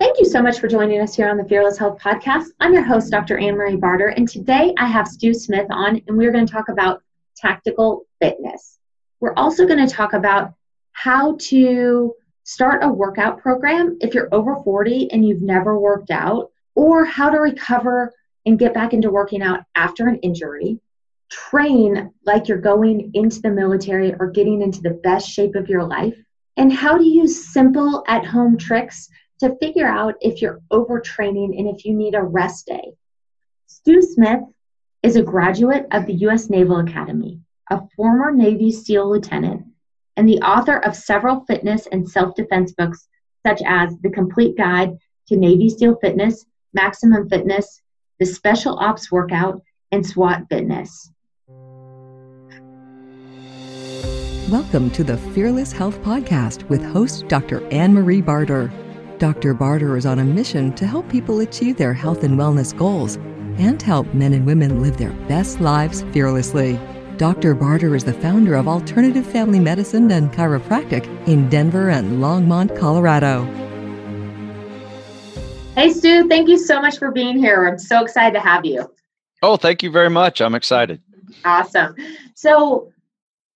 Thank you so much for joining us here on the Fearless Health Podcast. I'm your host, Dr. Anne Marie Barter, and today I have Stew Smith on, and we're going to talk about tactical fitness. We're also going to talk about how to start a workout program if you're over 40 and you've never worked out, or how to recover and get back into working out after an injury. Train like you're going into the military or getting into the best shape of your life, and how to use simple at home tricks to figure out if you're overtraining and if you need a rest day. Stew Smith is a graduate of the U.S. Naval Academy, a former Navy SEAL lieutenant, and the author of several fitness and self defense books, such as The Complete Guide to Navy SEAL Fitness, Maximum Fitness, The Special Ops Workout, and SWAT Fitness. Welcome to the Fearless Health Podcast with host Dr. Anne Marie Barter. Dr. Barter is on a mission to help people achieve their health and wellness goals and help men and women live their best lives fearlessly. Dr. Barter is the founder of Alternative Family Medicine and Chiropractic in Denver and Longmont, Colorado. Hey, Stew, thank you so much for being here. I'm so excited to have you. Oh, thank you very much. I'm excited. Awesome. So,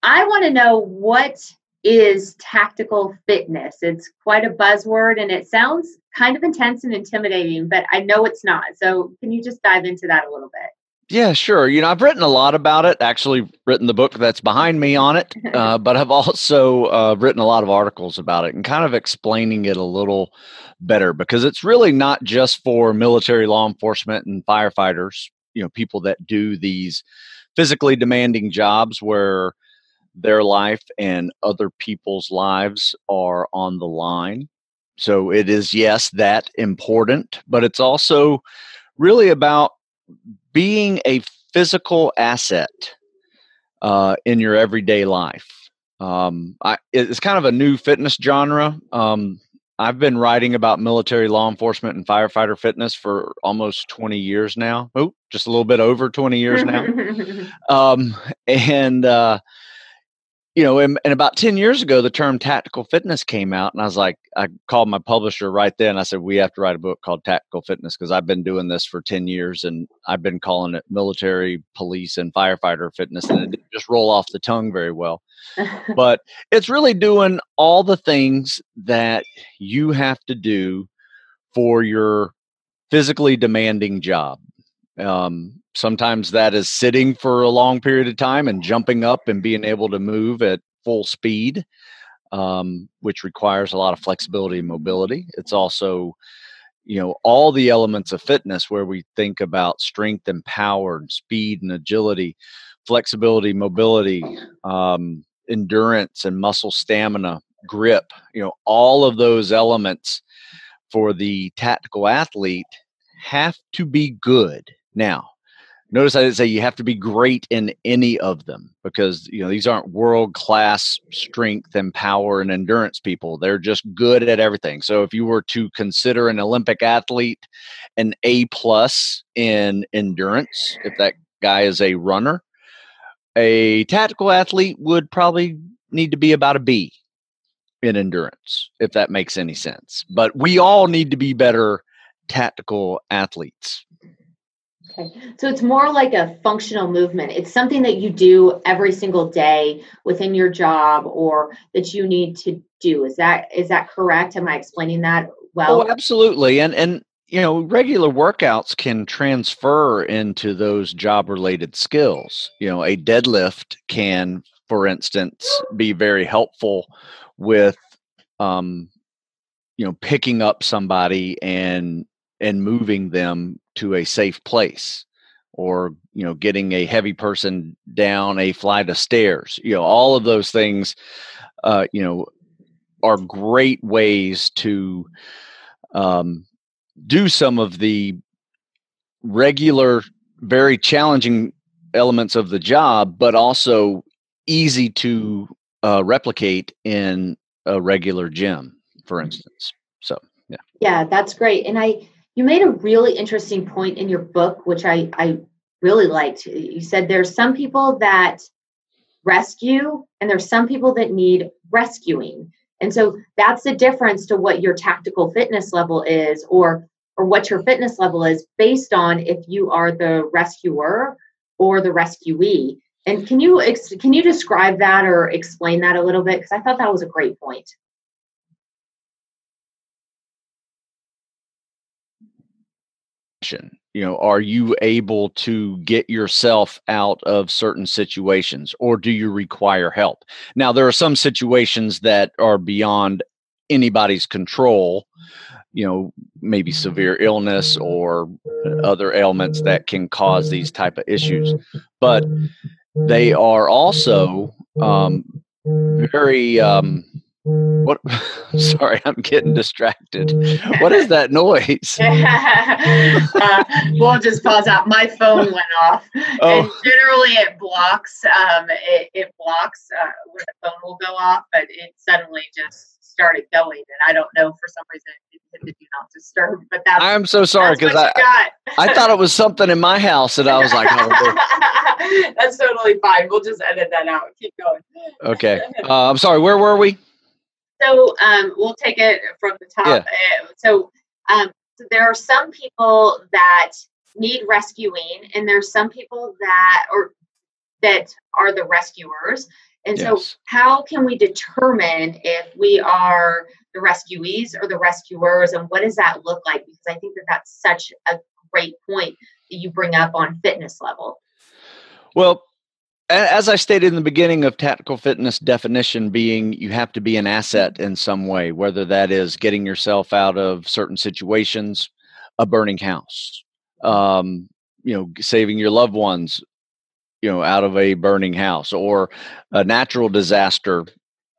I want to know what is tactical fitness. It's quite a buzzword and it sounds kind of intense and intimidating, but I know it's not. So, can you just dive into that a little bit? Yeah, sure. You know, I've written a lot about it, actually, written the book that's behind me on it, uh, but I've also uh, written a lot of articles about it and kind of explaining it a little better because it's really not just for military law enforcement and firefighters, you know, people that do these physically demanding jobs where their life and other people's lives are on the line. So it is, yes, that important, but it's also really about being a physical asset uh, in your everyday life. Um, I, it's kind of a new fitness genre. Um, I've been writing about military law enforcement and firefighter fitness for almost 20 years now. Oh, just a little bit over 20 years now. um, and uh, you know, and, and, about 10 years ago, the term tactical fitness came out. And I was like, I called my publisher right then. I said, we have to write a book called Tactical Fitness because I've been doing this for 10 years and I've been calling it military, police, and firefighter fitness. And it didn't just roll off the tongue very well. but it's really doing all the things that you have to do for your physically demanding job. Um, sometimes that is sitting for a long period of time and jumping up and being able to move at full speed, um, which requires a lot of flexibility and mobility. It's also, you know, all the elements of fitness where we think about strength and power and speed and agility, flexibility, mobility, um, endurance and muscle stamina, grip, you know, all of those elements for the tactical athlete have to be good. Now, notice I didn't say you have to be great in any of them because you know these aren't world class strength and power and endurance people. They're just good at everything. So if you were to consider an Olympic athlete an A plus in endurance, if that guy is a runner, a tactical athlete would probably need to be about a B in endurance, if that makes any sense. But we all need to be better tactical athletes. Okay. So it's more like a functional movement. It's something that you do every single day within your job or that you need to do. Is that is that correct? Am I explaining that well? Oh, absolutely. And and you know, regular workouts can transfer into those job related skills. You know, a deadlift can for instance be very helpful with um you know picking up somebody and and moving them to a safe place or you know getting a heavy person down a flight of stairs you know all of those things uh, you know are great ways to um, do some of the regular very challenging elements of the job but also easy to uh, replicate in a regular gym for instance. So yeah. Yeah that's great and i you made a really interesting point in your book, which I, I really liked. You said there's some people that rescue and there's some people that need rescuing. And so that's the difference to what your tactical fitness level is or or what your fitness level is based on if you are the rescuer or the rescuee. And can you can you describe that or explain that a little bit because I thought that was a great point. You know are you able to get yourself out of certain situations or do you require help? Now there are some situations that are beyond anybody's control you know maybe severe illness or other ailments that can cause these type of issues but they are also um, very um, what sorry i'm getting distracted what is that noise uh, we'll just pause out my phone went off oh. and generally it blocks um, it, it blocks uh, where the phone will go off but it suddenly just started going, and I don't know for some reason it hit the do not disturb. But that's I'm so sorry because I I thought it was something in my house, and I was like, oh, that's totally fine. We'll just edit that out. Keep going. Okay, uh, I'm sorry. Where were we? So um, we'll take it from the top. Yeah. Uh, so, um, so there are some people that need rescuing, and there's some people that or that are the rescuers and yes. so, how can we determine if we are the rescuees or the rescuers, and what does that look like? Because I think that that's such a great point that you bring up on fitness level. Well, as I stated in the beginning of tactical fitness definition being you have to be an asset in some way, whether that is getting yourself out of certain situations, a burning house, um, you know, saving your loved ones, you know out of a burning house or a natural disaster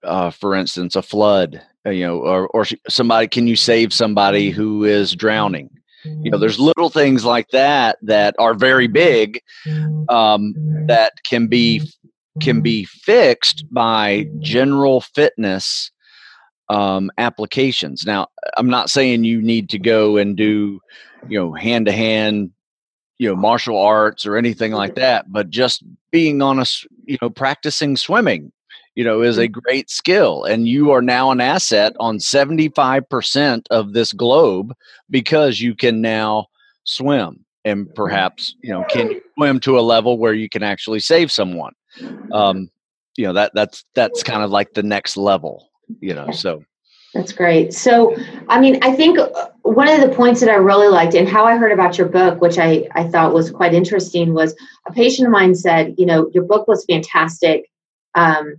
uh, for instance a flood uh, you know or, or somebody can you save somebody who is drowning you know there's little things like that that are very big um, that can be can be fixed by general fitness um, applications. Now i'm not saying you need to go and do you know hand to hand you know martial arts or anything like that but just being on a you know practicing swimming you know is a mm-hmm. great skill and you are now an asset on 75% of this globe because you can now swim and mm-hmm. perhaps you know can swim to a level where you can actually save someone um you know that that's that's kind of like the next level you know so that's great. So, I mean, I think uh, one of the points that I really liked and how I heard about your book, which I, I thought was quite interesting, was a patient of mine said, you know, your book was fantastic um,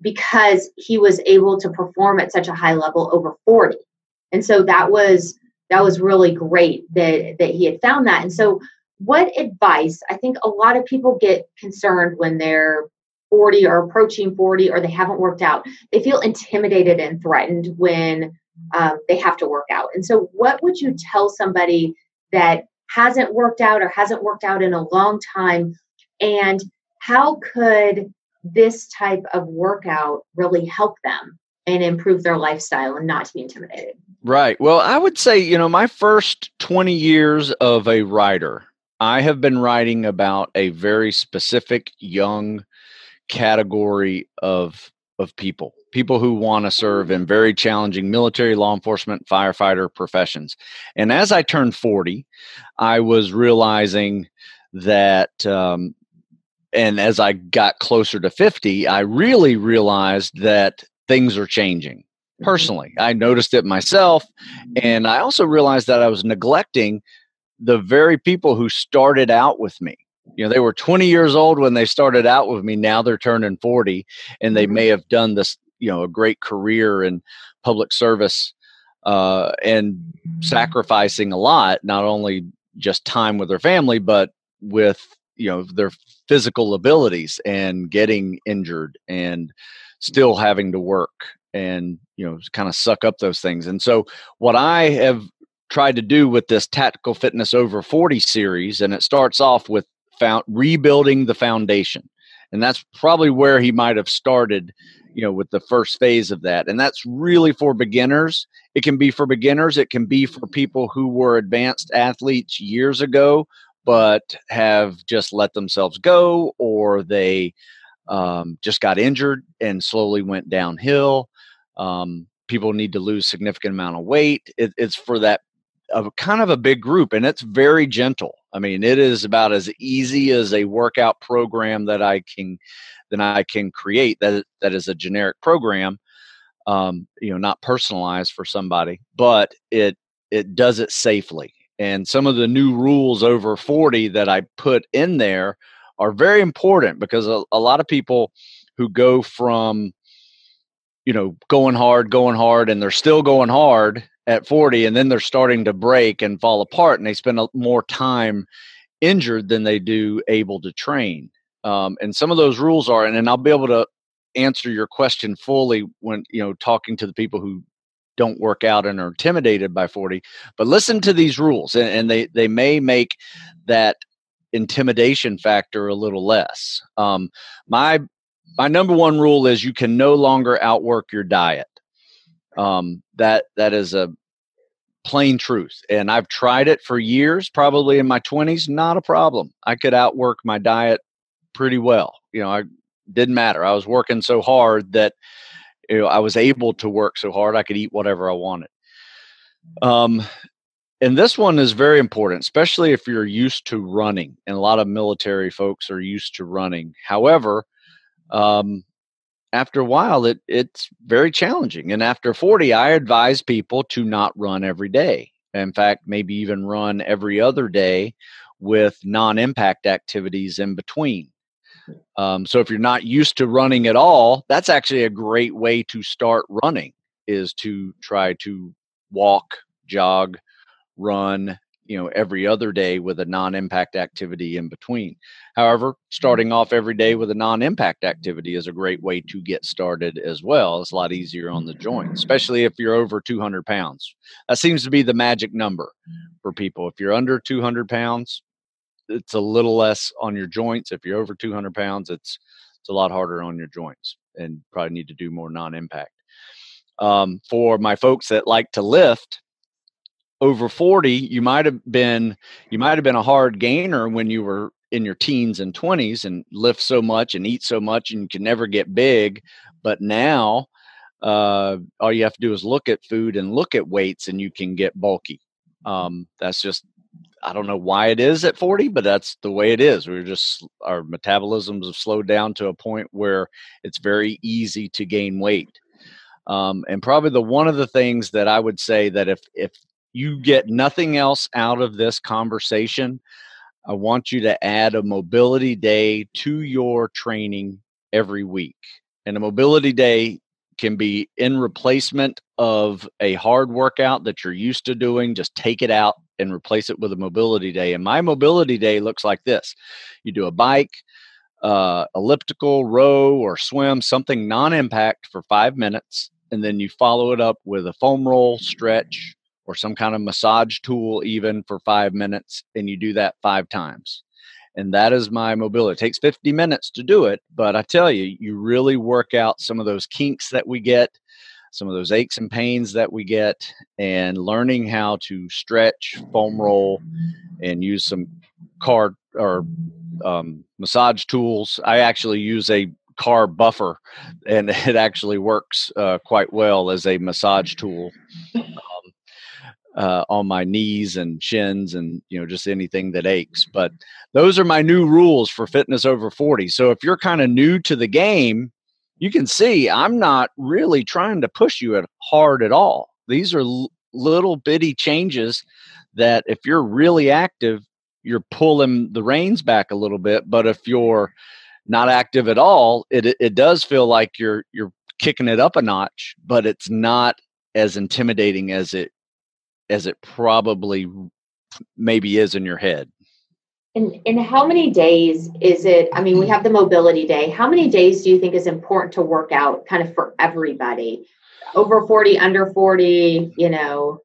because he was able to perform at such a high level over 40. And so that was that was really great that that he had found that. And so what advice, I think a lot of people get concerned when they're 40 or approaching 40 or they haven't worked out, they feel intimidated and threatened when um, they have to work out. And so, what would you tell somebody that hasn't worked out or hasn't worked out in a long time? And how could this type of workout really help them and improve their lifestyle and not to be intimidated? Right. Well, I would say, you know, my first 20 years of a writer, I have been writing about a very specific young category of of people people who want to serve in very challenging military law enforcement firefighter professions and as i turned 40 i was realizing that um, and as i got closer to 50 i really realized that things are changing mm-hmm. personally i noticed it myself and i also realized that i was neglecting the very people who started out with me you know they were 20 years old when they started out with me now they're turning 40 and they mm-hmm. may have done this you know a great career in public service uh, and sacrificing a lot not only just time with their family but with you know their physical abilities and getting injured and still having to work and you know kind of suck up those things. And so what i have tried to do with this tactical fitness over 40 series and it starts off with found rebuilding the foundation. And that's probably where he might have started you know with the first phase of that. And that's really for beginners. It can be for beginners. It can be for people who were advanced athletes years ago but have just let themselves go or they um, just got injured and slowly went downhill Um, people need to lose significant amount of weight. It, it's for that a kind of a big group and it's very gentle. I mean, it is about as easy as a workout program that I can that I can create that that is a generic program um, you know, not personalized for somebody, but it it does it safely. And some of the new rules over 40 that I put in there are very important because a, a lot of people who go from you know going hard going hard and they're still going hard at 40 and then they're starting to break and fall apart and they spend more time injured than they do able to train. Um, and some of those rules are and, and i'll be able to answer your question fully when you know talking to the people who don't work out and are intimidated by 40 but listen to these rules and, and they they may make that intimidation factor a little less. Um, my my number one rule is you can no longer outwork your diet. Um, that that is a plain truth and i've tried it for years probably in my 20s not a problem. I could outwork my diet pretty well you know i didn't matter. I was working so hard that you know I was able to work so hard I could eat whatever I wanted. Um, and this one is very important, especially if you're used to running. And a lot of military folks are used to running. However, um, after a while, it it's very challenging. And after 40, I advise people to not run every day. In fact, maybe even run every other day with non-impact activities in between. Um, so if you're not used to running at all, that's actually a great way to start running is to try to walk, jog, run, you know, every other day with a non-impact activity in between. However, starting off every day with a non-impact activity is a great way to get started as well. It's a lot easier on the joint, especially if you're over 200 pounds. That seems to be the magic number for people. If you're under 200 pounds, it's a little less on your joints. If you're over 200 pounds, it's it's a lot harder on your joints, and probably need to do more non-impact. Um, for my folks that like to lift, over 40, you might have been you might have been a hard gainer when you were in your teens and 20s and lift so much and eat so much and you can never get big. But now, uh, all you have to do is look at food and look at weights, and you can get bulky. Um, that's just I don't know why it is at 40, but that's the way it is. We're just our metabolisms have slowed down to a point where it's very easy to gain weight. Um, and probably the one of the things that I would say that if if you get nothing else out of this conversation, I want you to add a mobility day to your training every week. And a mobility day can be in replacement of a hard workout that you're used to doing. Just take it out and replace it with a mobility day. And my mobility day looks like this you do a bike, uh, elliptical, row, or swim, something non impact for five minutes. And then you follow it up with a foam roll, stretch, or some kind of massage tool, even for five minutes. And you do that five times. And that is my mobility. It takes 50 minutes to do it, but I tell you, you really work out some of those kinks that we get some of those aches and pains that we get and learning how to stretch, foam roll, and use some car or um, massage tools. I actually use a car buffer and it actually works uh, quite well as a massage tool um, uh, on my knees and shins and you know just anything that aches but those are my new rules for fitness over 40 so if you're kind of new to the game you can see I'm not really trying to push you at hard at all. These are l- little bitty changes that if you're really active, you're pulling the reins back a little bit. But if you're not active at all, it it does feel like you're you're kicking it up a notch, but it's not as intimidating as it as it probably maybe is in your head. And, and how many days is it? I mean, we have the mobility day. How many days do you think is important to work out kind of for everybody? Over 40, under 40, you know?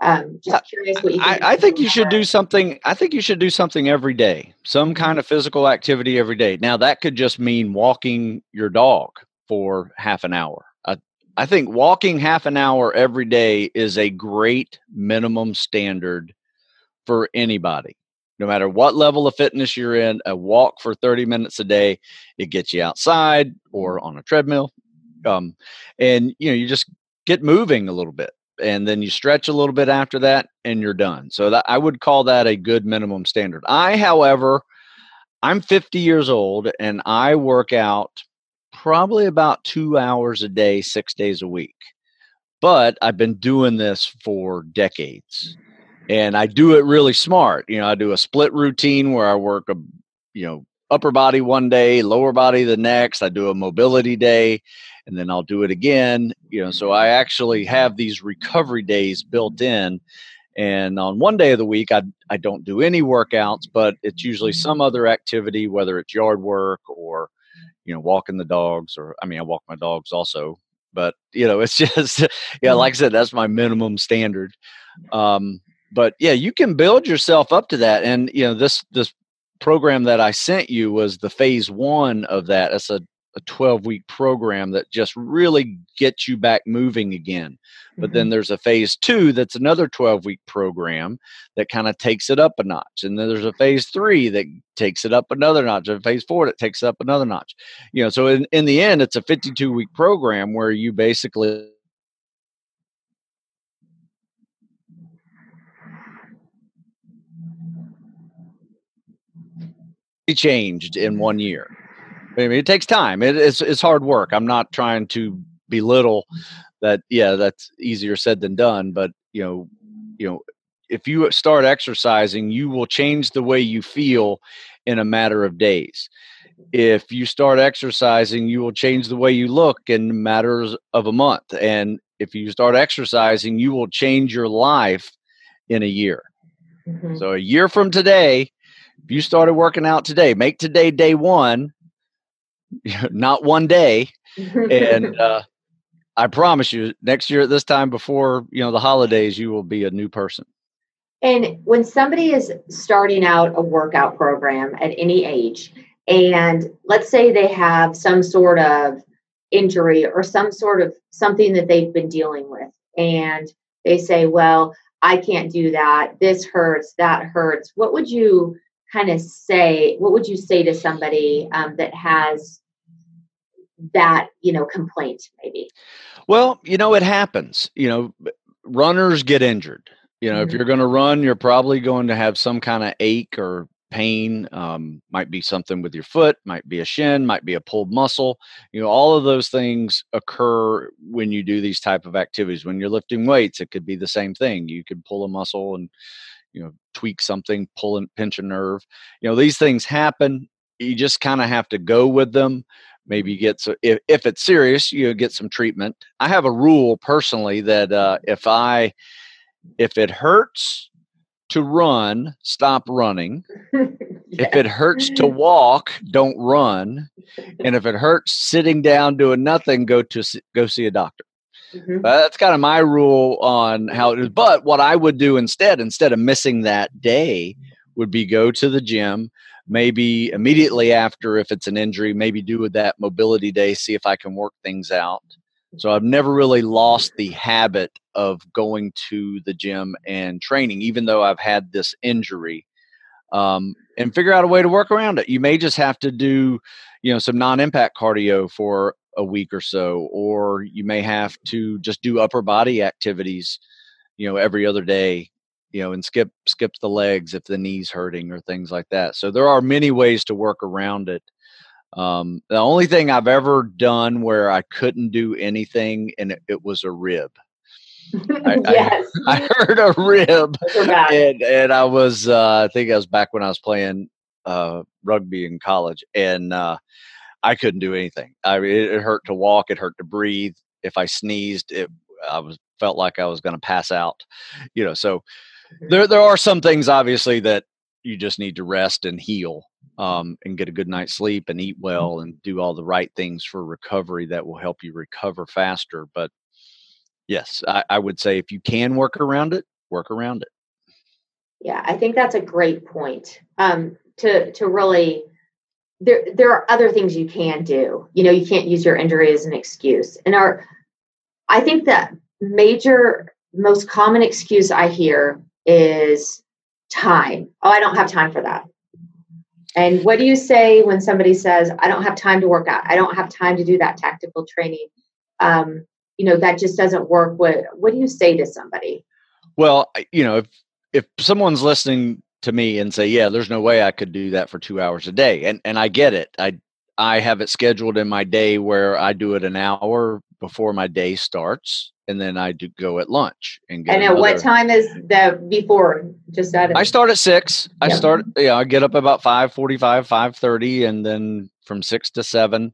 Um, just curious what you think. I, I think you should do something. I think you should do something every day, some kind mm-hmm. of physical activity every day. Now, that could just mean walking your dog for half an hour. I, I think walking half an hour every day is a great minimum standard for anybody no matter what level of fitness you're in, a walk for 30 minutes a day, it gets you outside or on a treadmill. Um, and you know, you just get moving a little bit and then you stretch a little bit after that and you're done. So that i would call that a good minimum standard. I however i'm 50 years old and i work out probably about two hours a day six days a week but i've been doing this for decades and i do it really smart you know i do a split routine where i work a you know upper body one day lower body the next i do a mobility day and then I'll do it again. You know, so I actually have these recovery days built in. And on one day of the week, I, I don't do any workouts, but it's usually some other activity, whether it's yard work or, you know, walking the dogs, or I mean, I walk my dogs also. But, you know, it's just, yeah, like I said, that's my minimum standard. Um, but yeah, you can build yourself up to that. And, you know, this, this program that I sent you was the phase one of that. It's a a 12 week program that just really gets you back moving again. But mm-hmm. then there's a phase two that's another 12 week program that kind of takes it up a notch. And then there's a phase three that takes it up another notch, and phase four that takes up another notch. You know, so in, in the end, it's a 52 week program where you basically changed in one year. I mean, it takes time. It, it's it's hard work. I'm not trying to belittle that. Yeah, that's easier said than done. But you know, you know, if you start exercising, you will change the way you feel in a matter of days. If you start exercising, you will change the way you look in matters of a month. And if you start exercising, you will change your life in a year. Mm-hmm. So a year from today, if you started working out today, make today day one, not one day. and uh, I promise you, next year at this time before you know the holidays, you will be a new person. And when somebody is starting out a workout program at any age, and let's say they have some sort of injury or some sort of something that they've been dealing with, and they say, Well, I can't do that. This hurts, that hurts. What would you kind of say what would you say to somebody um, that has that you know complaint maybe? Well you know it happens you know runners get injured. You know mm-hmm. if you're going to run you're probably going to have some kind of ache or pain um, might be something with your foot might be a shin might be a pulled muscle. You know all of those things occur when you do these type of activities. When you're lifting weights it could be the same thing. You could pull a muscle and you know tweak something pull and pinch a nerve. You know these things happen you just kind of have to go with them maybe get so if, if it's serious you get some treatment. I have a rule personally that uh, if i if it hurts to run stop running. If it hurts to walk don't run. And if it hurts sitting down doing nothing go to go see a doctor Mm-hmm. that's kind of my rule on how it is. But what I would do instead, instead of missing that day, would be go to the gym, maybe immediately after, if it's an injury, maybe do with that mobility day, see if I can work things out. So I've never really lost the habit of going to the gym and training, even though I've had this injury. Um, and figure out a way to work around it. You may just have to do, you know, some non-impact cardio for a week or so, or you may have to just do upper body activities, you know, every other day, you know, and skip skip the legs if the knee's hurting or things like that. So there are many ways to work around it. Um, the only thing I've ever done where I couldn't do anything and it, it was a rib. I, yes. I, I, heard a rib, and, and I was uh, I think I was back when I was playing uh, rugby in college, and uh, I couldn't do anything. I mean, it, it hurt to walk. It hurt to breathe. If I sneezed, it I was felt like I was going to pass out. You know, so there there are some things obviously that you just need to rest and heal um, and get a good night's sleep and eat mm-hmm. well and do all the right things for recovery that will help you recover faster. But yes, I, I would say if you can work around it, work around it. Yeah, I think that's a great point. Um, to to really there there are other things you can do. You know, you can't use your injury as an excuse. And our I think that major most common excuse I hear is time. Oh, I don't have time for that. And what do you say when somebody says, I don't have time to work out? I don't have time to do that tactical training. Um, you know that just doesn't work what what do you say to somebody well you know if if someone's listening to me and say yeah there's no way i could do that for two hours a day and and i get it i i have it scheduled in my day where i do it an hour before my day starts and then I do go at lunch and get. And at what time is the before? Just out of I start at six. Yep. I start. Yeah, I get up about five forty-five, five thirty, and then from six to seven,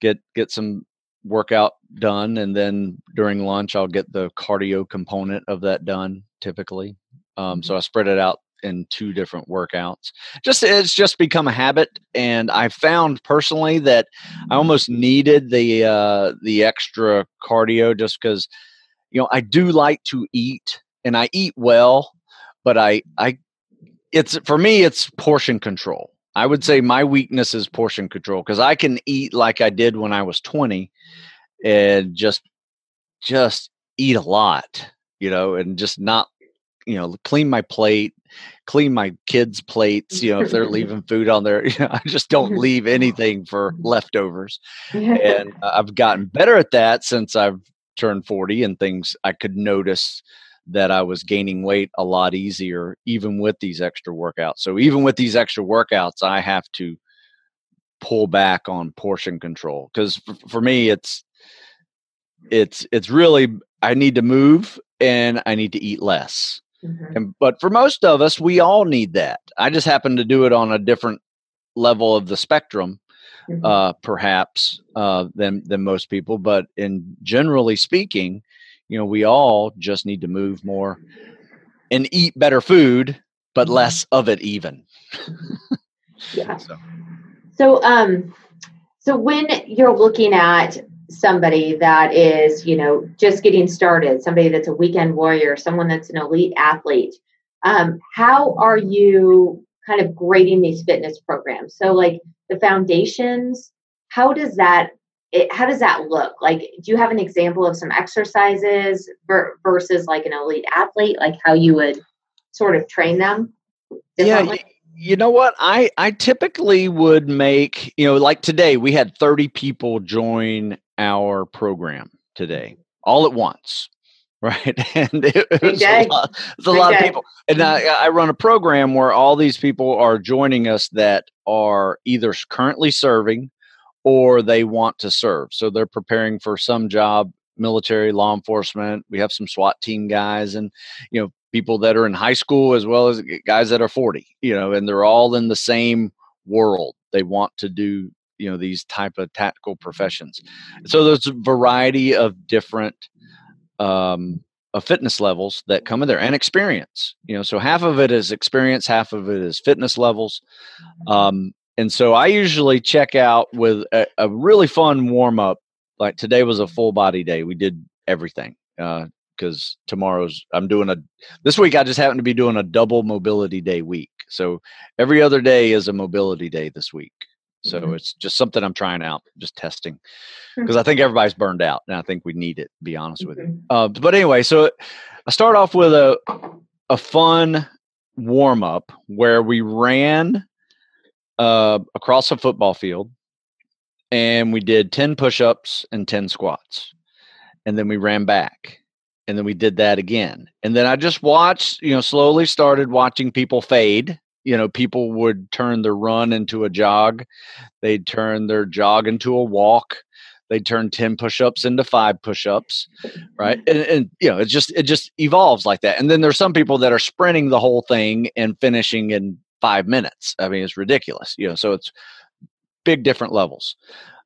get get some workout done, and then during lunch I'll get the cardio component of that done. Typically, um, so mm-hmm. I spread it out in two different workouts. Just it's just become a habit, and I found personally that I almost needed the uh, the extra cardio just because you know I do like to eat and I eat well, but I I it's for me it's portion control. I would say my weakness is portion control because I can eat like I did when I was 20 and just just eat a lot, you know, and just not you know clean my plate clean my kids plates you know if they're leaving food on there you know, i just don't leave anything for mm-hmm. leftovers. And i've gotten better at that since i've turned 40 and things i could notice that i was gaining weight a lot easier even with these extra workouts. So even with these extra workouts i have to pull back on portion control because for, for me it's it's it's really i need to move and i need to eat less Mm-hmm. And, but for most of us, we all need that. I just happen to do it on a different level of the spectrum, mm-hmm. uh, perhaps, uh, than than most people. But in generally speaking, you know, we all just need to move more and eat better food, but mm-hmm. less of it even. yeah. So. so, um, so when you're looking at somebody that is, you know, just getting started, somebody that's a weekend warrior, someone that's an elite athlete, um, how are you kind of grading these fitness programs? So, like the foundations, how does that it, how does that look? Like, do you have an example of some exercises ver- versus like an elite athlete, like how you would sort of train them? Yeah, you know what? I I typically would make you know like today we had thirty people join our program today all at once right? And it, it was a lot, a lot of people and I, mm-hmm. I run a program where all these people are joining us that are either currently serving or they want to serve. So they're preparing for some job military law enforcement we have some swat team guys and you know people that are in high school as well as guys that are 40 you know and they're all in the same world. They want to do you know these type of tactical professions. So there's a variety of different um, of fitness levels that come in there and experience you know so half of it is experience half of it is fitness levels um, and so i usually check out with a, a really fun warm up like today was a full body day we did everything because uh, tomorrow's i'm doing a this week i just happen to be doing a double mobility day week so every other day is a mobility day this week so mm-hmm. it's just something I'm trying out, just testing, because I think everybody's burned out, and I think we need it. To be honest mm-hmm. with you. Mm-hmm. Uh, but anyway, so I start off with a a fun warm up where we ran uh, across a football field, and we did ten push ups and ten squats, and then we ran back. And then we did that again. And then I just watched, you know, slowly started watching people fade you know people would turn their run into a jog they'd turn their jog into a walk they'd turn 10 push-ups into five push-ups right? And, and, you know it just it just evolves like that. And then there's some people that are sprinting the whole thing and finishing in five minutes. I mean it's ridiculous you know so it's big different levels.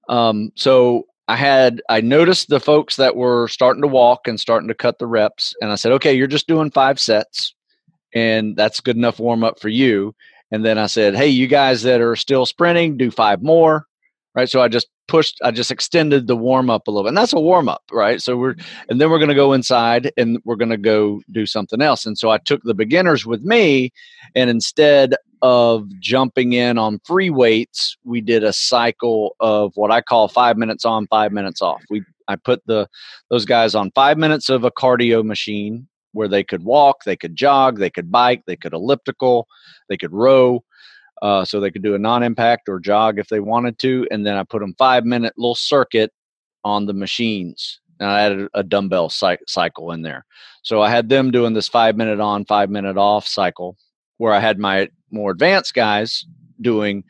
Um, so i had i noticed the folks that were starting to walk and starting to cut the reps and i said okay you're just doing five sets and that's good enough warm up for you. And then I said, hey, you guys that are still sprinting, do five more. Right. So I just pushed, I just extended the warm up a little bit. And that's a warm up. Right. So we're, mm-hmm. and then we're going to go inside and we're going to go do something else. And so I took the beginners with me. And instead of jumping in on free weights, we did a cycle of what I call five minutes on, five minutes off. We, I put the, those guys on five minutes of a cardio machine where they could walk, they could jog, they could bike, they could elliptical, they could row. Uh, so they could do a non-impact or jog if they wanted to, and then I put them five minute little circuit on the machines, And I added a dumbbell cycle in there. So I had them doing this five minute on, five minute off cycle where I had my more advanced guys doing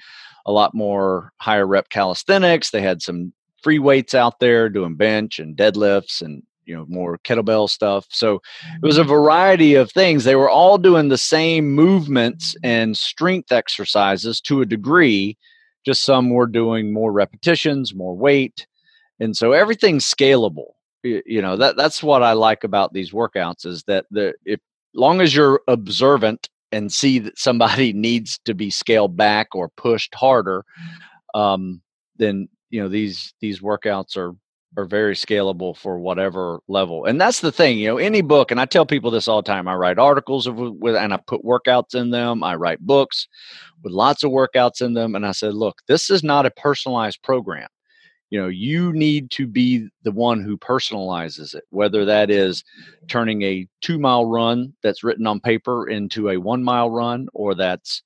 a lot more higher rep calisthenics. They had some free weights out there doing bench and deadlifts and you know more kettlebell stuff so it was a mm-hmm. variety of things they were all doing the same movements and strength exercises to a degree just some were doing more repetitions more weight and so everything's scalable you know that that's what i like about these workouts is that the if long as you're observant and see that somebody needs to be scaled back or pushed harder um, then you know these these workouts are are very scalable for whatever level. And that's the thing, you know, any book, and I tell people this all the time. I write articles with, and I put workouts in them. I write books with lots of workouts in them. And I said, look, this is not a personalized program. You know, you need to be the one who personalizes it, whether that is turning a two mile run that's written on paper into a one mile run, or that's,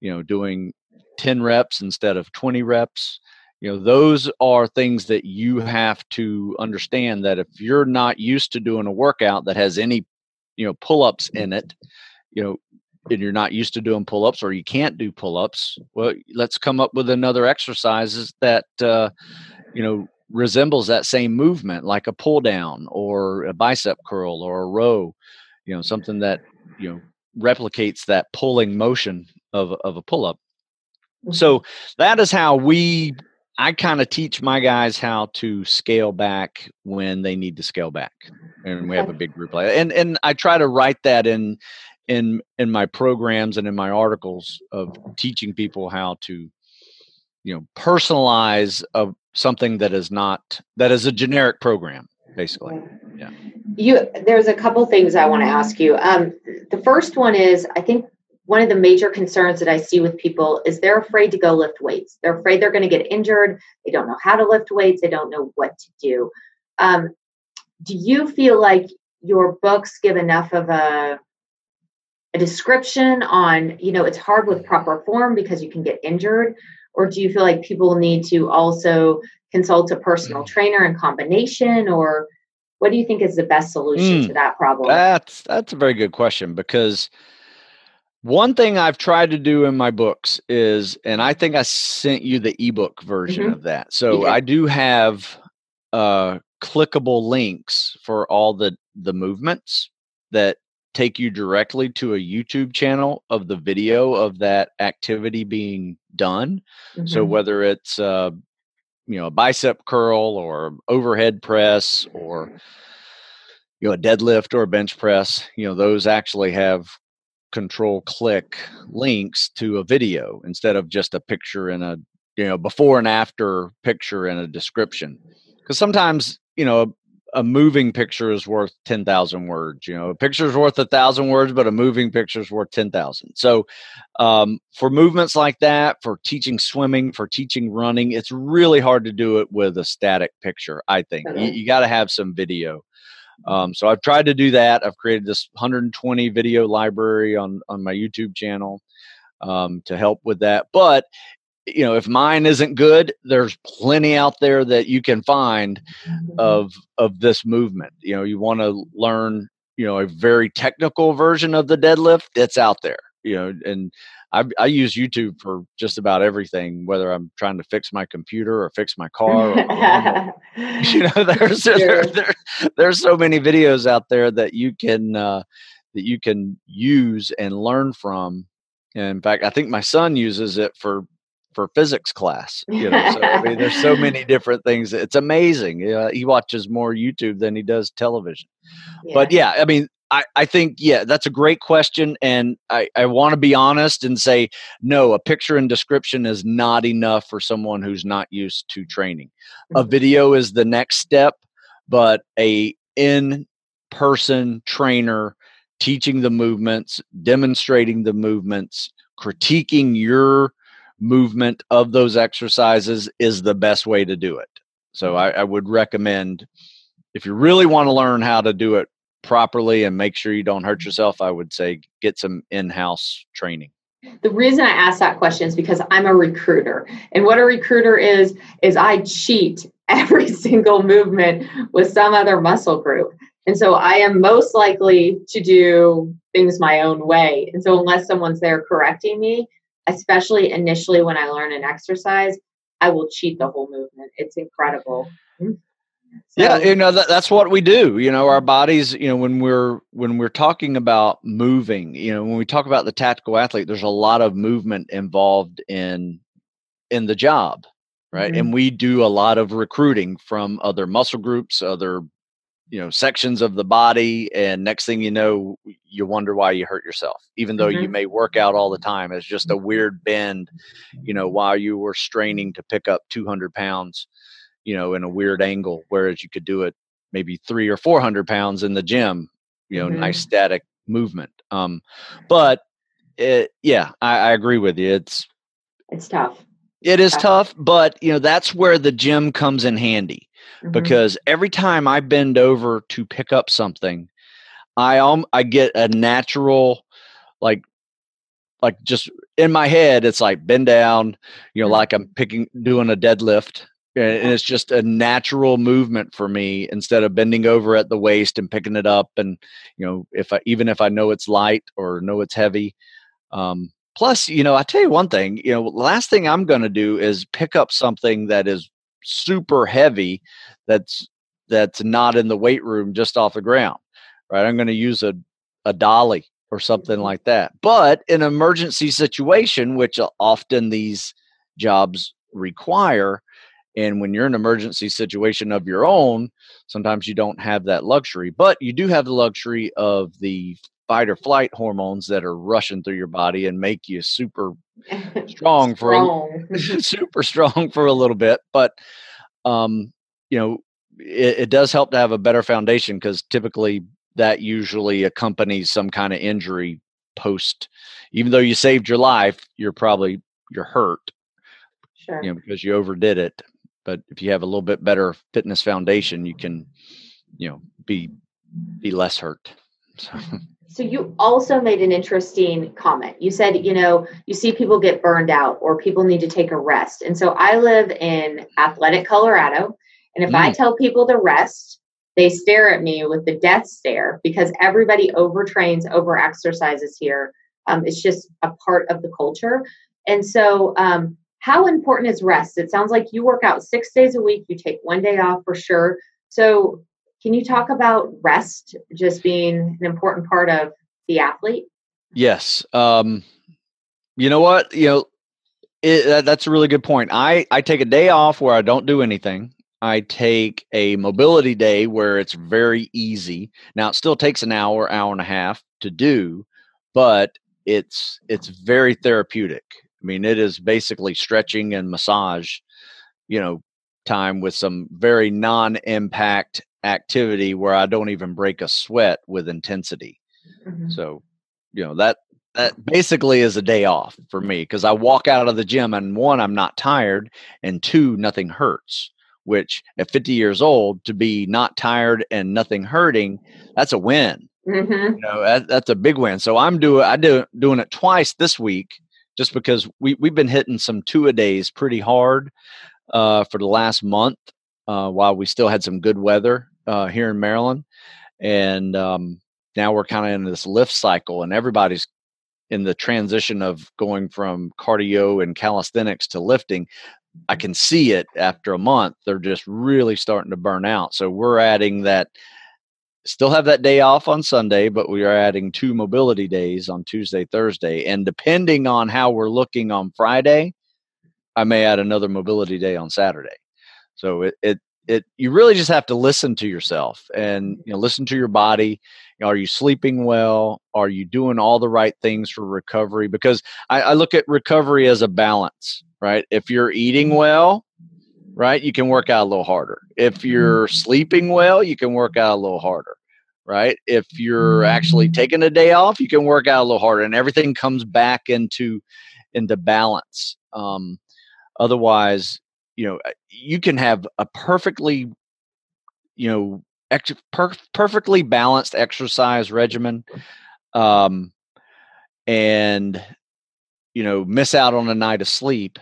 you know, doing 10 reps instead of 20 reps you know those are things that you have to understand that if you're not used to doing a workout that has any you know pull-ups in it you know and you're not used to doing pull-ups or you can't do pull-ups well let's come up with another exercises that uh, you know resembles that same movement like a pull down or a bicep curl or a row you know something that you know replicates that pulling motion of, of a pull-up so mm-hmm. that is how we I kind of teach my guys how to scale back when they need to scale back, and we have a big group like and and I try to write that in in in my programs and in my articles of teaching people how to you know personalize a, something that is not that is a generic program basically. Yeah. You there's a couple things i want to ask you. Um, the first one is i think one of the major concerns that I see with people is they're afraid to go lift weights. They're afraid they're going to get injured. They don't know how to lift weights. They don't know what to do. Um, do you feel like your books give enough of a a description on you know it's hard with proper form because you can get injured or do you feel like people need to also consult a personal mm. trainer in combination or what do you think is the best solution mm, to that problem that's that's a very good question because one thing I've tried to do in my books is, and I think I sent you the ebook version mm-hmm. of that. So yeah. I do have uh, clickable links for all the the movements that take you directly to a YouTube channel of the video of that activity being done. Mm-hmm. So whether it's uh, you know a bicep curl or overhead press or you know a deadlift or a bench press, you know those actually have control click links to a video instead of just a picture and a you know before and after picture and a description. Because sometimes you know a, a, moving picture is worth 10,000 words you know a picture is worth a thousand words but a moving picture is worth 10,000 so um, for movements like that for teaching swimming for teaching running it's really hard to do it with a static picture i think. You, you got to have some video um, so I've tried to do that. I've created this 120 video library on on my YouTube channel um, to help with that. But you know, if mine isn't good, there's plenty out there that you can find mm-hmm. of of this movement. You know, you want to learn, you know, a very technical version of the deadlift. that's out there. You know, and I, I, use YouTube for just about everything, whether I'm trying to fix my computer or fix my car. Or, you know, there's sure. there, there, there's so many videos out there that you can uh, that you can use and learn from. And in fact, I think my son uses it for for physics class. You know, so I mean, there's so many different things. It's amazing. You he watches more YouTube than he does television. Yeah. But yeah, I mean, I, I think, yeah, that's a great question. And I, I want to be honest and say, no, a picture and description is not enough for someone who's not used to training. Mm-hmm. A video is the next step, but a in person trainer teaching the movements, demonstrating the movements, critiquing your movement of those exercises is the best way to do it. So mm-hmm. I, I would recommend if you really want to learn how to do it properly and make sure you don't hurt yourself, I would say get some in house training. The reason I ask that question is because I'm a recruiter. And what a recruiter is, is I cheat every single movement with some other muscle group. And so I am most likely to do things my own way. And so unless someone's there correcting me, especially initially when I learn an exercise, I will cheat the whole movement. It's incredible. Mm. So, yeah, you know that, that's what we do. You know, our bodies. You know, when we're when we're talking about moving, you know, when we talk about the tactical athlete, there's a lot of movement involved in in the job, right? Mm-hmm. And we do a lot of recruiting from other muscle groups, other you know sections of the body and next thing you know you wonder why you hurt yourself even though mm-hmm. you may work out all the time it's just a weird bend you know while you were straining to pick up 200 pounds you know in a weird angle whereas you could do it maybe three or 400 pounds in the gym you know mm-hmm. nice static movement um but it yeah I, I agree with you it's it's tough it is tough but you know that's where the gym comes in handy mm-hmm. because every time I bend over to pick up something, I um I get a natural like like just in my head it's like bend down, you know, mm-hmm. like I'm picking doing a deadlift and it's just a natural movement for me instead of bending over at the waist and picking it up and you know if i even if i know it's light or know it's heavy. Um, plus you know i tell you one thing you know last thing i'm going to do is pick up something that is super heavy that's that's not in the weight room just off the ground right? I'm going to use a, a dolly or something mm-hmm. like that. But in an emergency situation which often these jobs require and when you're in an emergency situation of your own sometimes you don't have that luxury but you do have the luxury of the fight or flight hormones that are rushing through your body and make you super strong, for a, super strong for a little bit but um you know it, it does help to have a better foundation because typically that usually accompanies some kind of injury post even though you saved your life you're probably you're hurt sure. you know because you overdid it but if you have a little bit better fitness foundation you can you know be be less hurt so so you also made an interesting comment. You said, you know, you see people get burned out or people need to take a rest. And so I live in athletic Colorado. And if mm. I tell people to rest, they stare at me with the death stare because everybody overtrains, over exercises here. Um, it's just a part of the culture. And so, um, how important is rest? It sounds like you work out six days a week, you take one day off for sure. So, can you talk about rest just being an important part of the athlete? Yes. Um, you know what? You know, it, that, that's a really good point. I, I take a day off where I don't do anything. I take a mobility day where it's very easy. Now it still takes an hour, hour and a half to do, but it's it's very therapeutic. I mean, it is basically stretching and massage, you know, time with some very non-impact activity where I don't even break a sweat with intensity. Mm-hmm. So, you know, that that basically is a day off for me because I walk out of the gym and one, I'm not tired, and two, nothing hurts. Which at 50 years old, to be not tired and nothing hurting, that's a win. Mm-hmm. You know, that, that's a big win. So I'm doing I do doing it twice this week, just because we we've been hitting some two a days pretty hard uh, for the last month, uh, while we still had some good weather uh, here in Maryland, and um, now we're kind of in this lift cycle, and everybody's in the transition of going from cardio and calisthenics to lifting. I can see it after a month. They're just really starting to burn out. So we're adding that. Still have that day off on Sunday, but we are adding two mobility days on Tuesday, Thursday. And depending on how we're looking on Friday, I may add another mobility day on Saturday. So it, it it you really just have to listen to yourself and you know listen to your body. Are you sleeping well? Are you doing all the right things for recovery? Because I, I, look at recovery as a balance right? If you're eating well right you can work out a little harder. If mm-hmm. you're sleeping well you can work out a little harder right? If you're actually taking a day off you can work out a little harder and everything comes back into into balance. Um, otherwise you know you can have a perfectly you know ex- per- perfectly balanced exercise regimen um and you know miss out on a night of sleep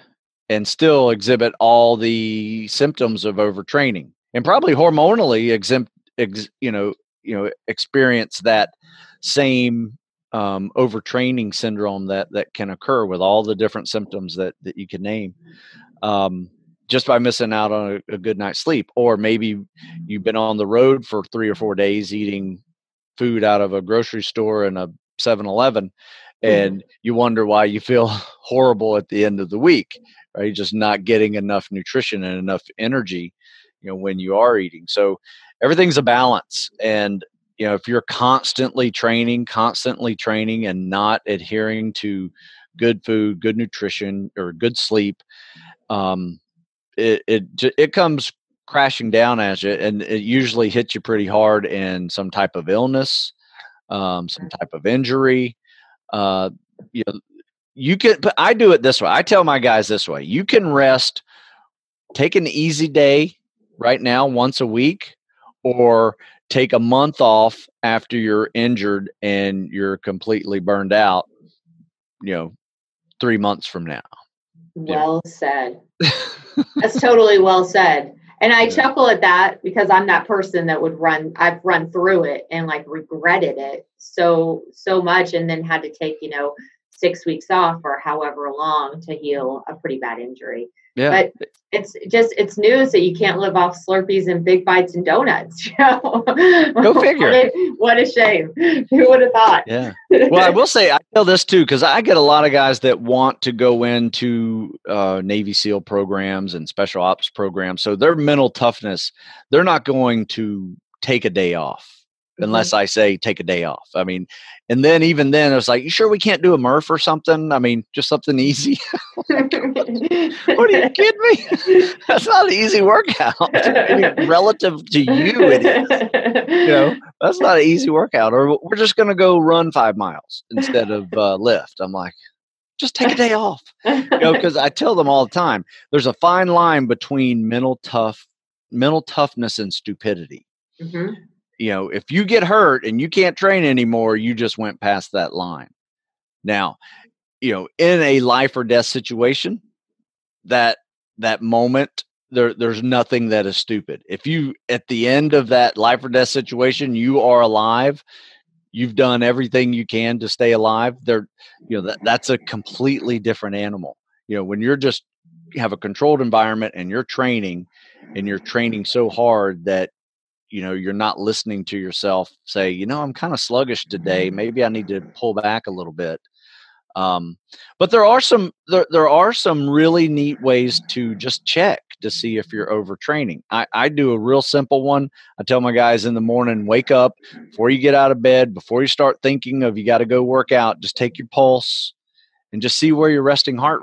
and still exhibit all the symptoms of overtraining and probably hormonally exempt ex, you know you know experience that same um, overtraining syndrome that that can occur with all the different symptoms that that you can name um, just by missing out on a, a, good night's sleep or maybe you've been on the road for three or four days eating food out of a grocery store and a 7-eleven mm-hmm. and mm-hmm. you wonder why you feel horrible at the end of the week right just not getting enough nutrition and enough energy you know when you are eating so everything's a balance and you know if you're constantly training constantly training and not adhering to good food good nutrition or good sleep um it it it comes crashing down as you and it usually hits you pretty hard in some type of illness um some type of injury uh you know you can but i do it this way i tell my guys this way you can rest take an easy day right now once a week or take a month off after you're injured and you're completely burned out you know 3 months from now well yeah. said that's totally well said and i yeah. chuckle at that because i'm that person that would run i've run through it and like regretted it so so much and then had to take you know six weeks off or however long to heal a pretty bad injury. Yeah. But it's just it's news that you can't live off Slurpees and big bites and donuts. Go figure. what, a, what a shame. Who would have thought? Yeah. Well, I will say I tell this too because I get a lot of guys that want to go into uh, Navy SEAL programs and special ops programs. So their mental toughness, they're not going to take a day off unless mm-hmm. I say take a day off. I mean, and then even then it was like, you sure we can't do a Murph or something? I mean, just something easy. what are you kidding me? That's not an easy workout. I mean, relative to you, it is. You know, that's not an easy workout. Or we're just going to go run five miles instead of uh, lift. I'm like, just take a day off. You know, because I tell them all the time, there's a fine line between mental tough, mental toughness and stupidity. Mm-hmm you know, if you get hurt and you can't train anymore, you just went past that line. Now, you know, in a life or death situation, that that moment there there's nothing that is stupid. If you at the end of that life or death situation, you are alive, you've done everything you can to stay alive, there you know, that that's a completely different animal. You know, when you're just have a controlled environment and you're training and you're training so hard that you know you're not listening to yourself say you know i'm kind of sluggish today. Mm-hmm. maybe i need to pull back a little bit. Um, but there are some there, there are some really neat ways to just check to see if you're overtraining. I, I do a real simple one. I tell my guys in the morning wake up before you get out of bed before you start thinking of you got to go work out just take your pulse and just see where your resting heart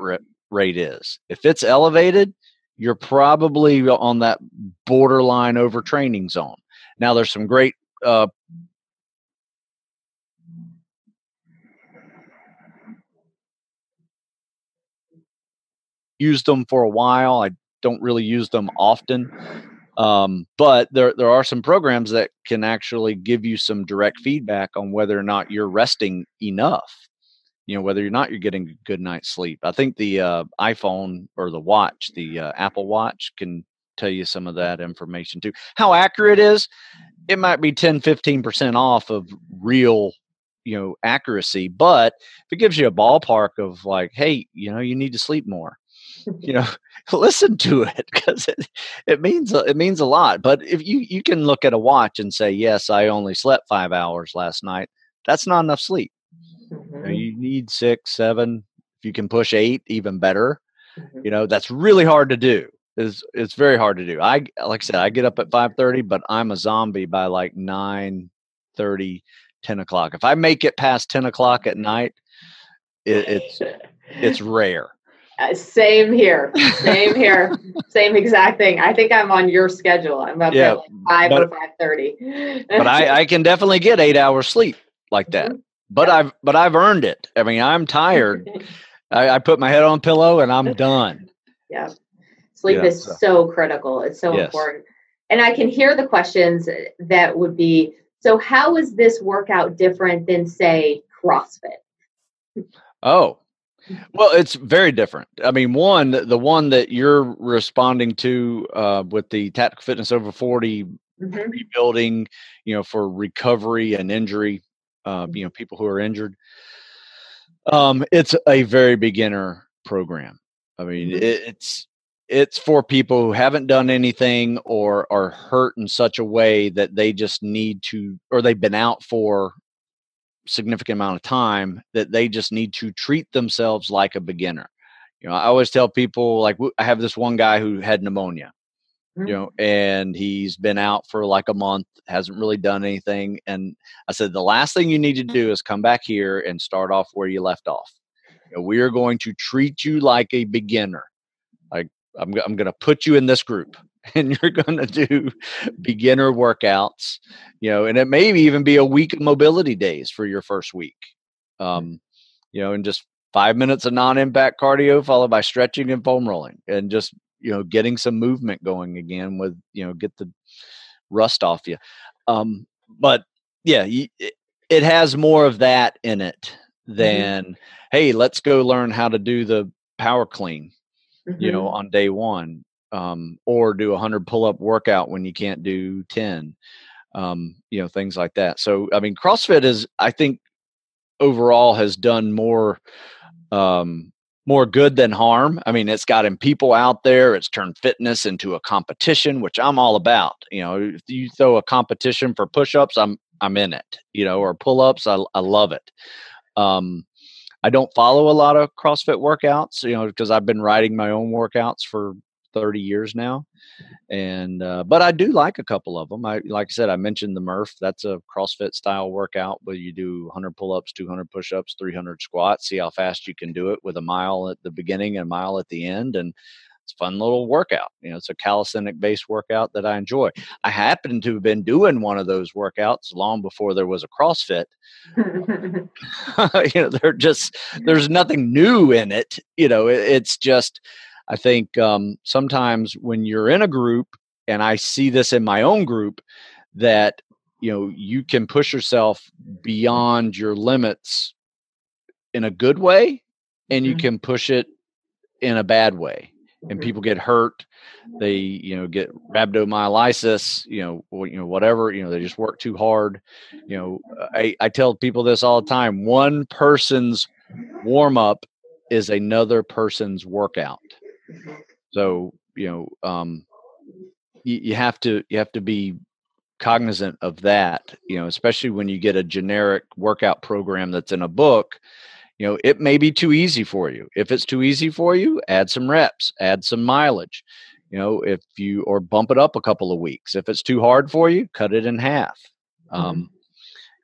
rate is. If it's elevated you're probably on that borderline overtraining zone. Now, there's some great uh, used them for a while. I don't really use them often, um, but there there are some programs that can actually give you some direct feedback on whether or not you're resting enough you know whether or not you're getting a good night's sleep i think the uh, iphone or the watch the uh, apple watch can tell you some of that information too how accurate is it might be 10 15% off of real you know accuracy but if it gives you a ballpark of like hey you know you need to sleep more you know listen to it because it, it means it means a lot but if you you can look at a watch and say yes i only slept five hours last night that's not enough sleep Mm-hmm. You, need six, seven. If you can push eight, even better. Mm-hmm. You know, that's really hard to do. It's, it's very hard to do. I like I said, I get up at five thirty, but I'm a zombie by like 9 30, 10 o'clock. If I make it past 10 o'clock at night, it, it's it's rare. Uh, same here. Same here. same exact thing. I think I'm on your schedule. I'm up yeah, at like five but, or five thirty. but I, I can definitely get eight hours sleep like that. Mm-hmm but yeah. I've but I've earned it. I mean, I'm tired. I, I, put my head on pillow and I'm done. Yeah, sleep yeah, is so. so. critical. It's so yes. important. And I can hear the questions that would be: So, how is this workout different than, say, CrossFit? Oh, Well, it's very different. I mean, one, the one that you're responding to uh, with the Tactical Fitness Over 40 mm-hmm. rebuilding, you know, for recovery and injury, uh, you know, people who are injured. Um, it's a very beginner program. I mean, mm-hmm. it, it's it's for people who haven't done anything or are hurt in such a way that they just need to or they've been out for significant amount of time that they just need to treat themselves like a beginner. You know, I always tell people like I have this one guy who had pneumonia, mm-hmm. you know, and he's been out for like a month, hasn't really done anything. And I said, the last thing you need to do is come back here and start off where you left off. You know, we are going to treat you like a beginner. I'm, I'm going to put you in this group and you're going to do beginner workouts, you know, and it may even be a week of mobility days for your first week. Um, you know, and just five minutes of non-impact cardio followed by stretching and foam rolling and just, you know, getting some movement going again with, you know, get the rust off you. Um, but yeah, it, it has more of that in it mm-hmm. than, mm-hmm. hey, let's go learn how to do the power clean, mm-hmm. you know, on day one um, or do a hundred pull up workout when you can't do 10, um, you know, things like that. So, I mean, CrossFit is, I think overall has done more, um, more good than harm. I mean, it's gotten people out there. It's turned fitness into a competition, which I'm all about. You know, if you throw a competition for push-ups, I'm I'm in it. You know, or pull-ups, I I love it. Um, I don't follow a lot of CrossFit workouts, you know, because I've been writing my own workouts for 30 years now and uh, but i do like a couple of them i like i said i mentioned the murph that's a crossfit style workout where you do 100 pull-ups 200 push-ups 300 squats see how fast you can do it with a mile at the beginning and a mile at the end and it's fun little workout you know it's a calisthenic based workout that i enjoy. I happen to have been doing one of those workouts long before there was a crossfit. You know they're just there's nothing new in it you know it, it's just I think um, sometimes when you're in a group, and I see this in my own group, that you know you can push yourself beyond your limits in a good way, and you mm-hmm. can push it in a bad way, and mm-hmm. people get hurt. They you know get rhabdomyolysis, you know, or, you know whatever, you know they just work too hard. You know, I I tell people this all the time. One person's warm up is another person's workout so you know, um, you, you have to you have to be cognizant of that. You know, especially when you get a generic workout program that's in a book. You know, it may be too easy for you. If it's too easy for you, add some reps, add some mileage. You know, if you or bump it up a couple of weeks. If it's too hard for you, cut it in half. Mm-hmm. Um,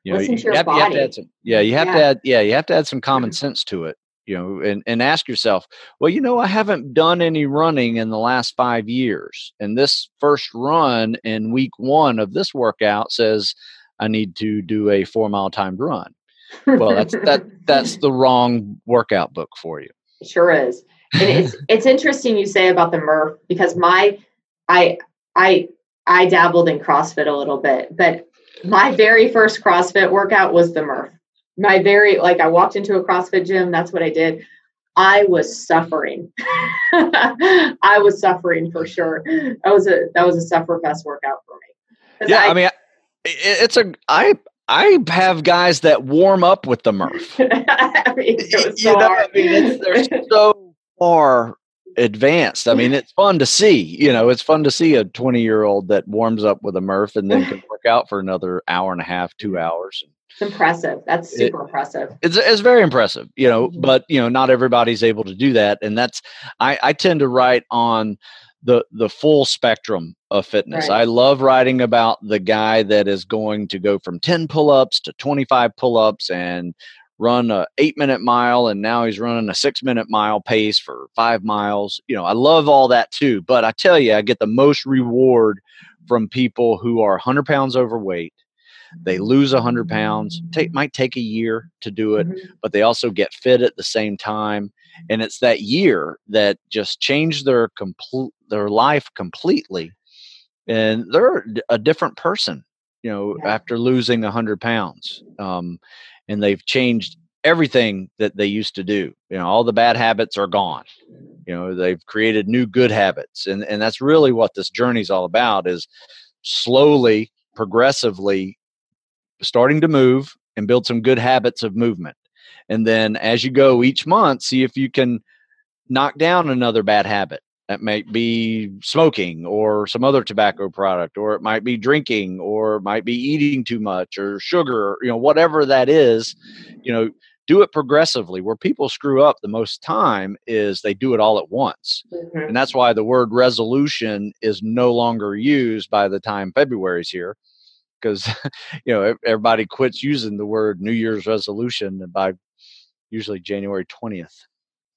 you know, you have, you have, to add some. Yeah, you have yeah. to add. Yeah, you have to add some common mm-hmm. sense to it you know and, and ask yourself well you know i haven't done any running in the last five years and this first run in week one of this workout says i need to do a four mile timed run well that's that that's the wrong workout book for you sure is and it's it's interesting you say about the murph because my i i i dabbled in crossfit a little bit but my very first crossfit workout was the murph my very like I walked into a CrossFit gym. That's what I did. I was suffering. I was suffering for sure. That was a that was a sufferfest workout for me. Yeah, I, I mean, it's a I I have guys that warm up with the Murph. I mean, so you know, I mean, they're so far advanced. I mean, it's fun to see. You know, it's fun to see a 20 year old that warms up with a Murph and then can work out for another hour and a half, two hours. It's impressive. That's super it, impressive. It's it's very impressive, you know, mm-hmm. but you know, not everybody's able to do that. And that's I, I tend to write on the the full spectrum of fitness. Right. I love writing about the guy that is going to go from 10 pull-ups to 25 pull-ups and run a 8 minute mile and now he's running a 6 minute mile pace for 5 miles. You know, I love all that too, but I tell you I get the most reward from people who are 100 pounds overweight they lose 100 pounds take might take a year to do it mm-hmm. but they also get fit at the same time and it's that year that just changed their complete their life completely and they're a different person you know yeah. after losing 100 pounds um, and they've changed everything that they used to do. You know, all the bad habits are gone. You know, they've created new good habits. And and that's really what this journey is all about is slowly, progressively starting to move and build some good habits of movement. And then as you go each month, see if you can knock down another bad habit. That might be smoking or some other tobacco product, or it might be drinking, or it might be eating too much or sugar, you know, whatever that is, you know, do it progressively. Where people screw up the most time is they do it all at once. Mm-hmm. And that's why the word resolution is no longer used by the time February's here. Because you know everybody quits using the word New Year's resolution by usually January twentieth.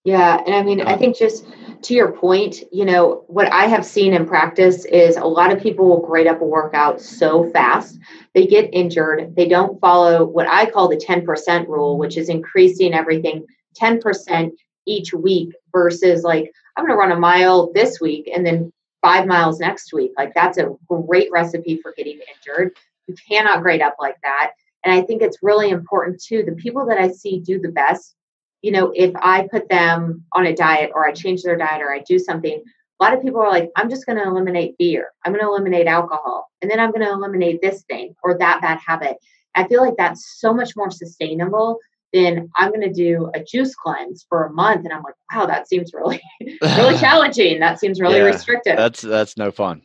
Yeah, and I mean, I um, think just to your point, you know, what I have seen in practice is a lot of people will grade up a workout so fast, they get injured. They don't follow what I call the 10% rule, which is increasing everything 10% each week versus like, I'm going to run a mile this week and then five miles next week. Like, that's a great recipe for getting injured. You cannot grade up like that. And I think it's really important too. The people that I see do the best you know, if I put them on a diet or I change their diet or I do something, a lot of people are like, I'm just going to eliminate beer. I'm going to eliminate alcohol. And then I'm going to eliminate this thing or that bad habit. I feel like that's so much more sustainable than I'm going to do a juice cleanse for a month. And I'm like, wow, that seems really, really challenging. That seems really yeah, restrictive. That's, that's no fun.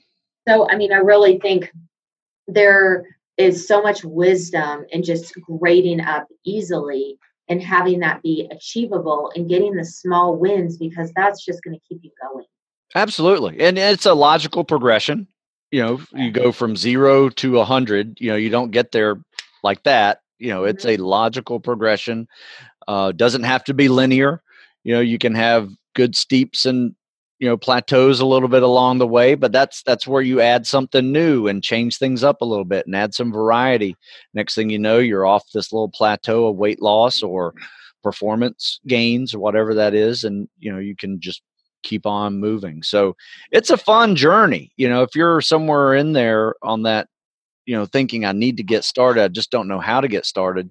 So, I mean, I really think there is so much wisdom in just grading up easily and having that be achievable and getting the small wins because that's just going to keep you going. Absolutely. And it's a logical progression. You know, you go from zero to a hundred, you know, you don't get there like that. You know, it's mm-hmm. a logical progression. Uh, doesn't have to be linear. You know, you can have good steeps and you know plateaus a little bit along the way but that's that's where you add something new and change things up a little bit and add some variety. Next thing you know you're off this little plateau of weight loss or performance gains or whatever that is and you know you can just keep on moving. So it's a fun journey you know if you're somewhere in there on that you know thinking i need to get started. I just don't know how to get started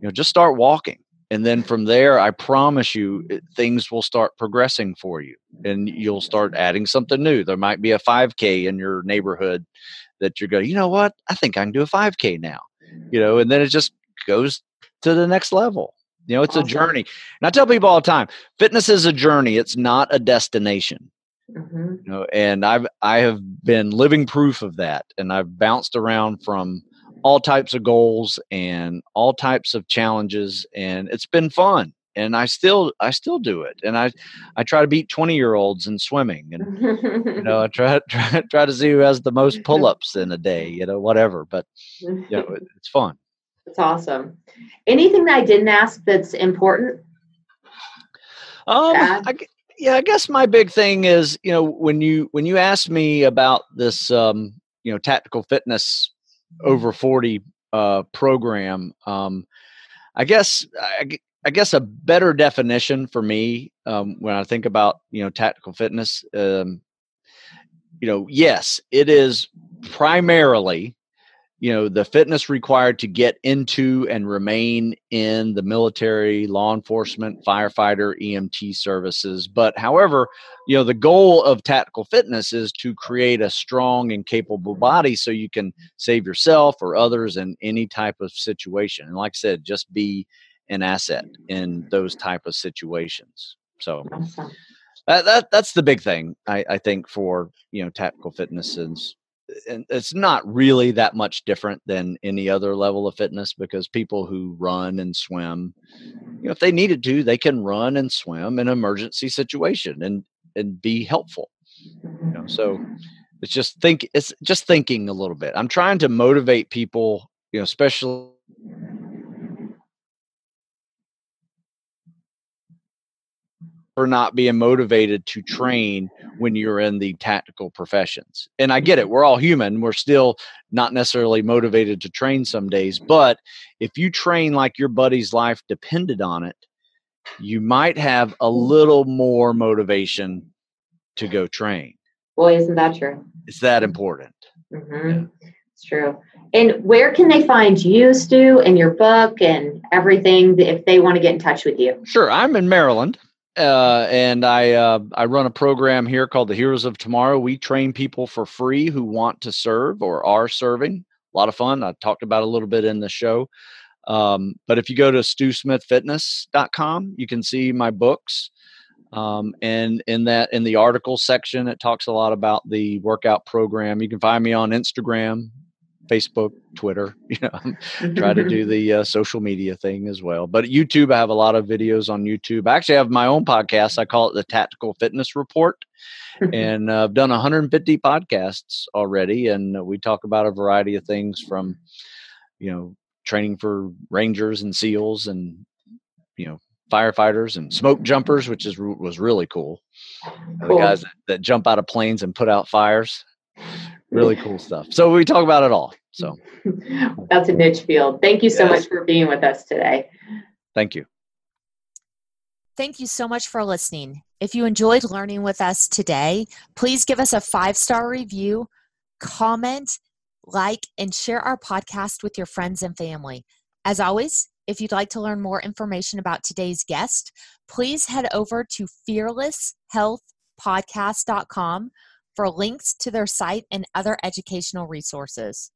you know just start walking and then from there i promise you things will start progressing for you and you'll start adding something new. There might be a 5k in your neighborhood that you're going you know what? I think i can do a 5k now you know and then it just goes to the next level. You know it's awesome. a journey. And i tell people all the time fitness is a journey. It's not a destination. Mm-hmm. you know and i've i have been living proof of that and i've bounced around from all types of goals and all types of challenges and it's been fun and i still i still do it and i i try to beat 20 year olds in swimming and you know i try try try to see who has the most pull-ups in a day you know whatever but you know it, it's fun. It's awesome. Anything that i didn't ask that's important? Um I, yeah i guess my big thing is you know when you when you asked me about this um you know tactical fitness over 40 uh, program. Um, I guess I, I, guess a better definition for me um, when I think about you know tactical fitness, um, you know, yes, it is primarily you know the fitness required to get into and remain in the military law enforcement firefighter emt services. But however you know the goal of tactical fitness is to create a strong and capable body so you can save yourself or others in any type of situation. And like i said just be an asset in those type of situations. So that, that that's the big thing I, I think for you know tactical fitness is and it's not really that much different than any other level of fitness because people who run and swim you know if they needed to they can run and swim in an emergency situation and and be helpful you know so it's just think it's just thinking a little bit. I'm trying to motivate people you know especially for not being motivated to train when you're in the tactical professions. And I get it, mm-hmm. we're all human. We're still not necessarily motivated to train some days. But if you train like your buddy's life depended on it, you might have a mm-hmm. little more motivation to go train. Boy, isn't that true? It's that mm-hmm. important. Mm-hmm. It's true. And where can they find you, Stew, and your book and everything if they want to get in touch with you? Sure. I'm in Maryland. Uh, and I uh, I run a program here called the Heroes of Tomorrow. We train people for free who want to serve or are serving. A lot of fun. I talked about a little bit in the show. Um, but if you go to stewsmithfitness.com, you can see my books. Um, and in that, in the article section, it talks a lot about the workout program. You can find me on Instagram, Facebook, Twitter. You know, try to do the uh, social media thing as well. But YouTube, I have a lot of videos on YouTube. I actually have my own podcast. I call it the Tactical Fitness Report, and uh, I've done 150 podcasts already, and we talk about a variety of things from, you know, training for rangers and seals, and you know, firefighters and smoke jumpers, which is was really cool. cool. The guys that, that jump out of planes and put out fires really cool stuff. So we talk about it all. So that's a niche field. Thank you so yes. much for being with us today. Thank you. Thank you so much for listening. If you enjoyed learning with us today, please give us a five star review, comment, like, and share our podcast with your friends and family. As always, if you'd like to learn more information about today's guest, please head over to fearlesshealthpodcast.com for links to their site and other educational resources.